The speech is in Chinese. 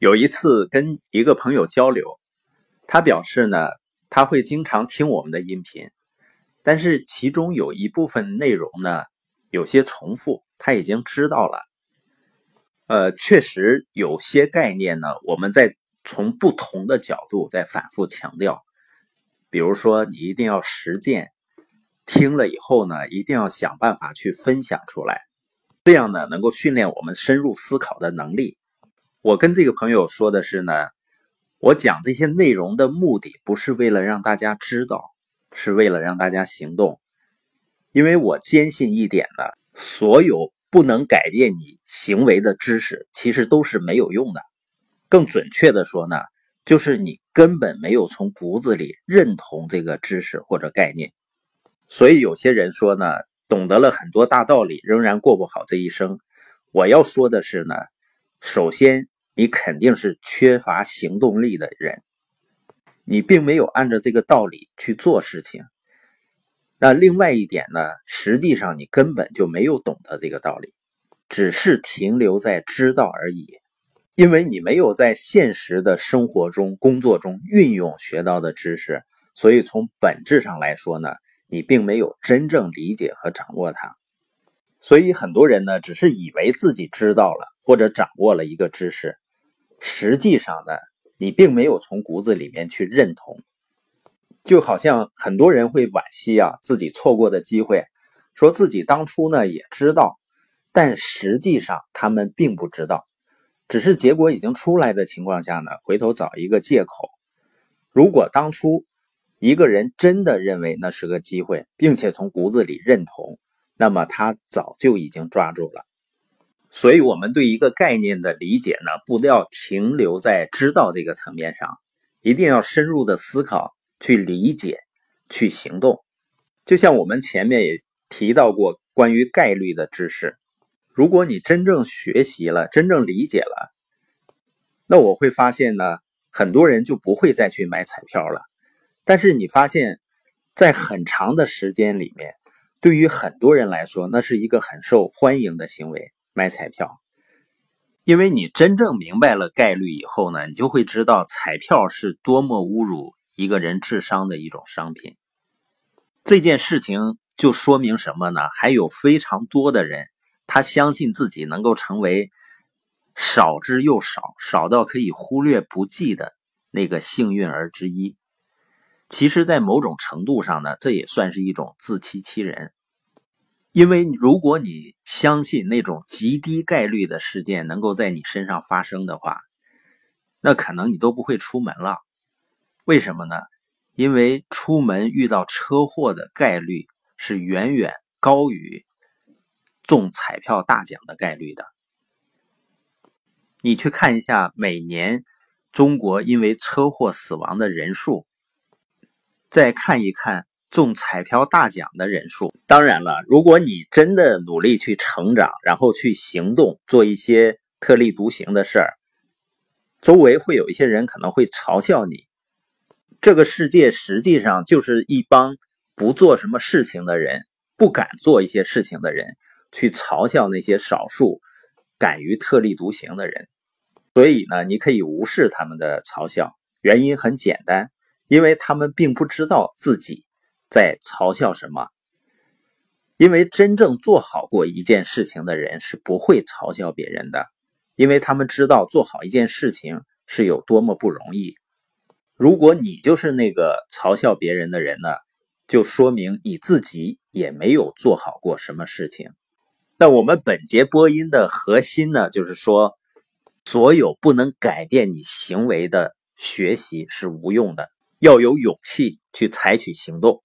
有一次跟一个朋友交流，他表示呢，他会经常听我们的音频，但是其中有一部分内容呢有些重复，他已经知道了。呃，确实有些概念呢，我们在从不同的角度在反复强调。比如说，你一定要实践，听了以后呢，一定要想办法去分享出来，这样呢，能够训练我们深入思考的能力。我跟这个朋友说的是呢，我讲这些内容的目的不是为了让大家知道，是为了让大家行动。因为我坚信一点呢，所有不能改变你行为的知识，其实都是没有用的。更准确的说呢，就是你根本没有从骨子里认同这个知识或者概念。所以有些人说呢，懂得了很多大道理，仍然过不好这一生。我要说的是呢。首先，你肯定是缺乏行动力的人，你并没有按照这个道理去做事情。那另外一点呢，实际上你根本就没有懂得这个道理，只是停留在知道而已。因为你没有在现实的生活中、工作中运用学到的知识，所以从本质上来说呢，你并没有真正理解和掌握它。所以很多人呢，只是以为自己知道了或者掌握了一个知识，实际上呢，你并没有从骨子里面去认同。就好像很多人会惋惜啊，自己错过的机会，说自己当初呢也知道，但实际上他们并不知道，只是结果已经出来的情况下呢，回头找一个借口。如果当初一个人真的认为那是个机会，并且从骨子里认同。那么他早就已经抓住了，所以，我们对一个概念的理解呢，不要停留在知道这个层面上，一定要深入的思考，去理解，去行动。就像我们前面也提到过关于概率的知识，如果你真正学习了，真正理解了，那我会发现呢，很多人就不会再去买彩票了。但是你发现，在很长的时间里面。对于很多人来说，那是一个很受欢迎的行为——买彩票。因为你真正明白了概率以后呢，你就会知道彩票是多么侮辱一个人智商的一种商品。这件事情就说明什么呢？还有非常多的人，他相信自己能够成为少之又少、少到可以忽略不计的那个幸运儿之一。其实，在某种程度上呢，这也算是一种自欺欺人。因为如果你相信那种极低概率的事件能够在你身上发生的话，那可能你都不会出门了。为什么呢？因为出门遇到车祸的概率是远远高于中彩票大奖的概率的。你去看一下，每年中国因为车祸死亡的人数。再看一看中彩票大奖的人数。当然了，如果你真的努力去成长，然后去行动，做一些特立独行的事儿，周围会有一些人可能会嘲笑你。这个世界实际上就是一帮不做什么事情的人，不敢做一些事情的人，去嘲笑那些少数敢于特立独行的人。所以呢，你可以无视他们的嘲笑，原因很简单。因为他们并不知道自己在嘲笑什么，因为真正做好过一件事情的人是不会嘲笑别人的，因为他们知道做好一件事情是有多么不容易。如果你就是那个嘲笑别人的人呢，就说明你自己也没有做好过什么事情。那我们本节播音的核心呢，就是说，所有不能改变你行为的学习是无用的。要有勇气去采取行动。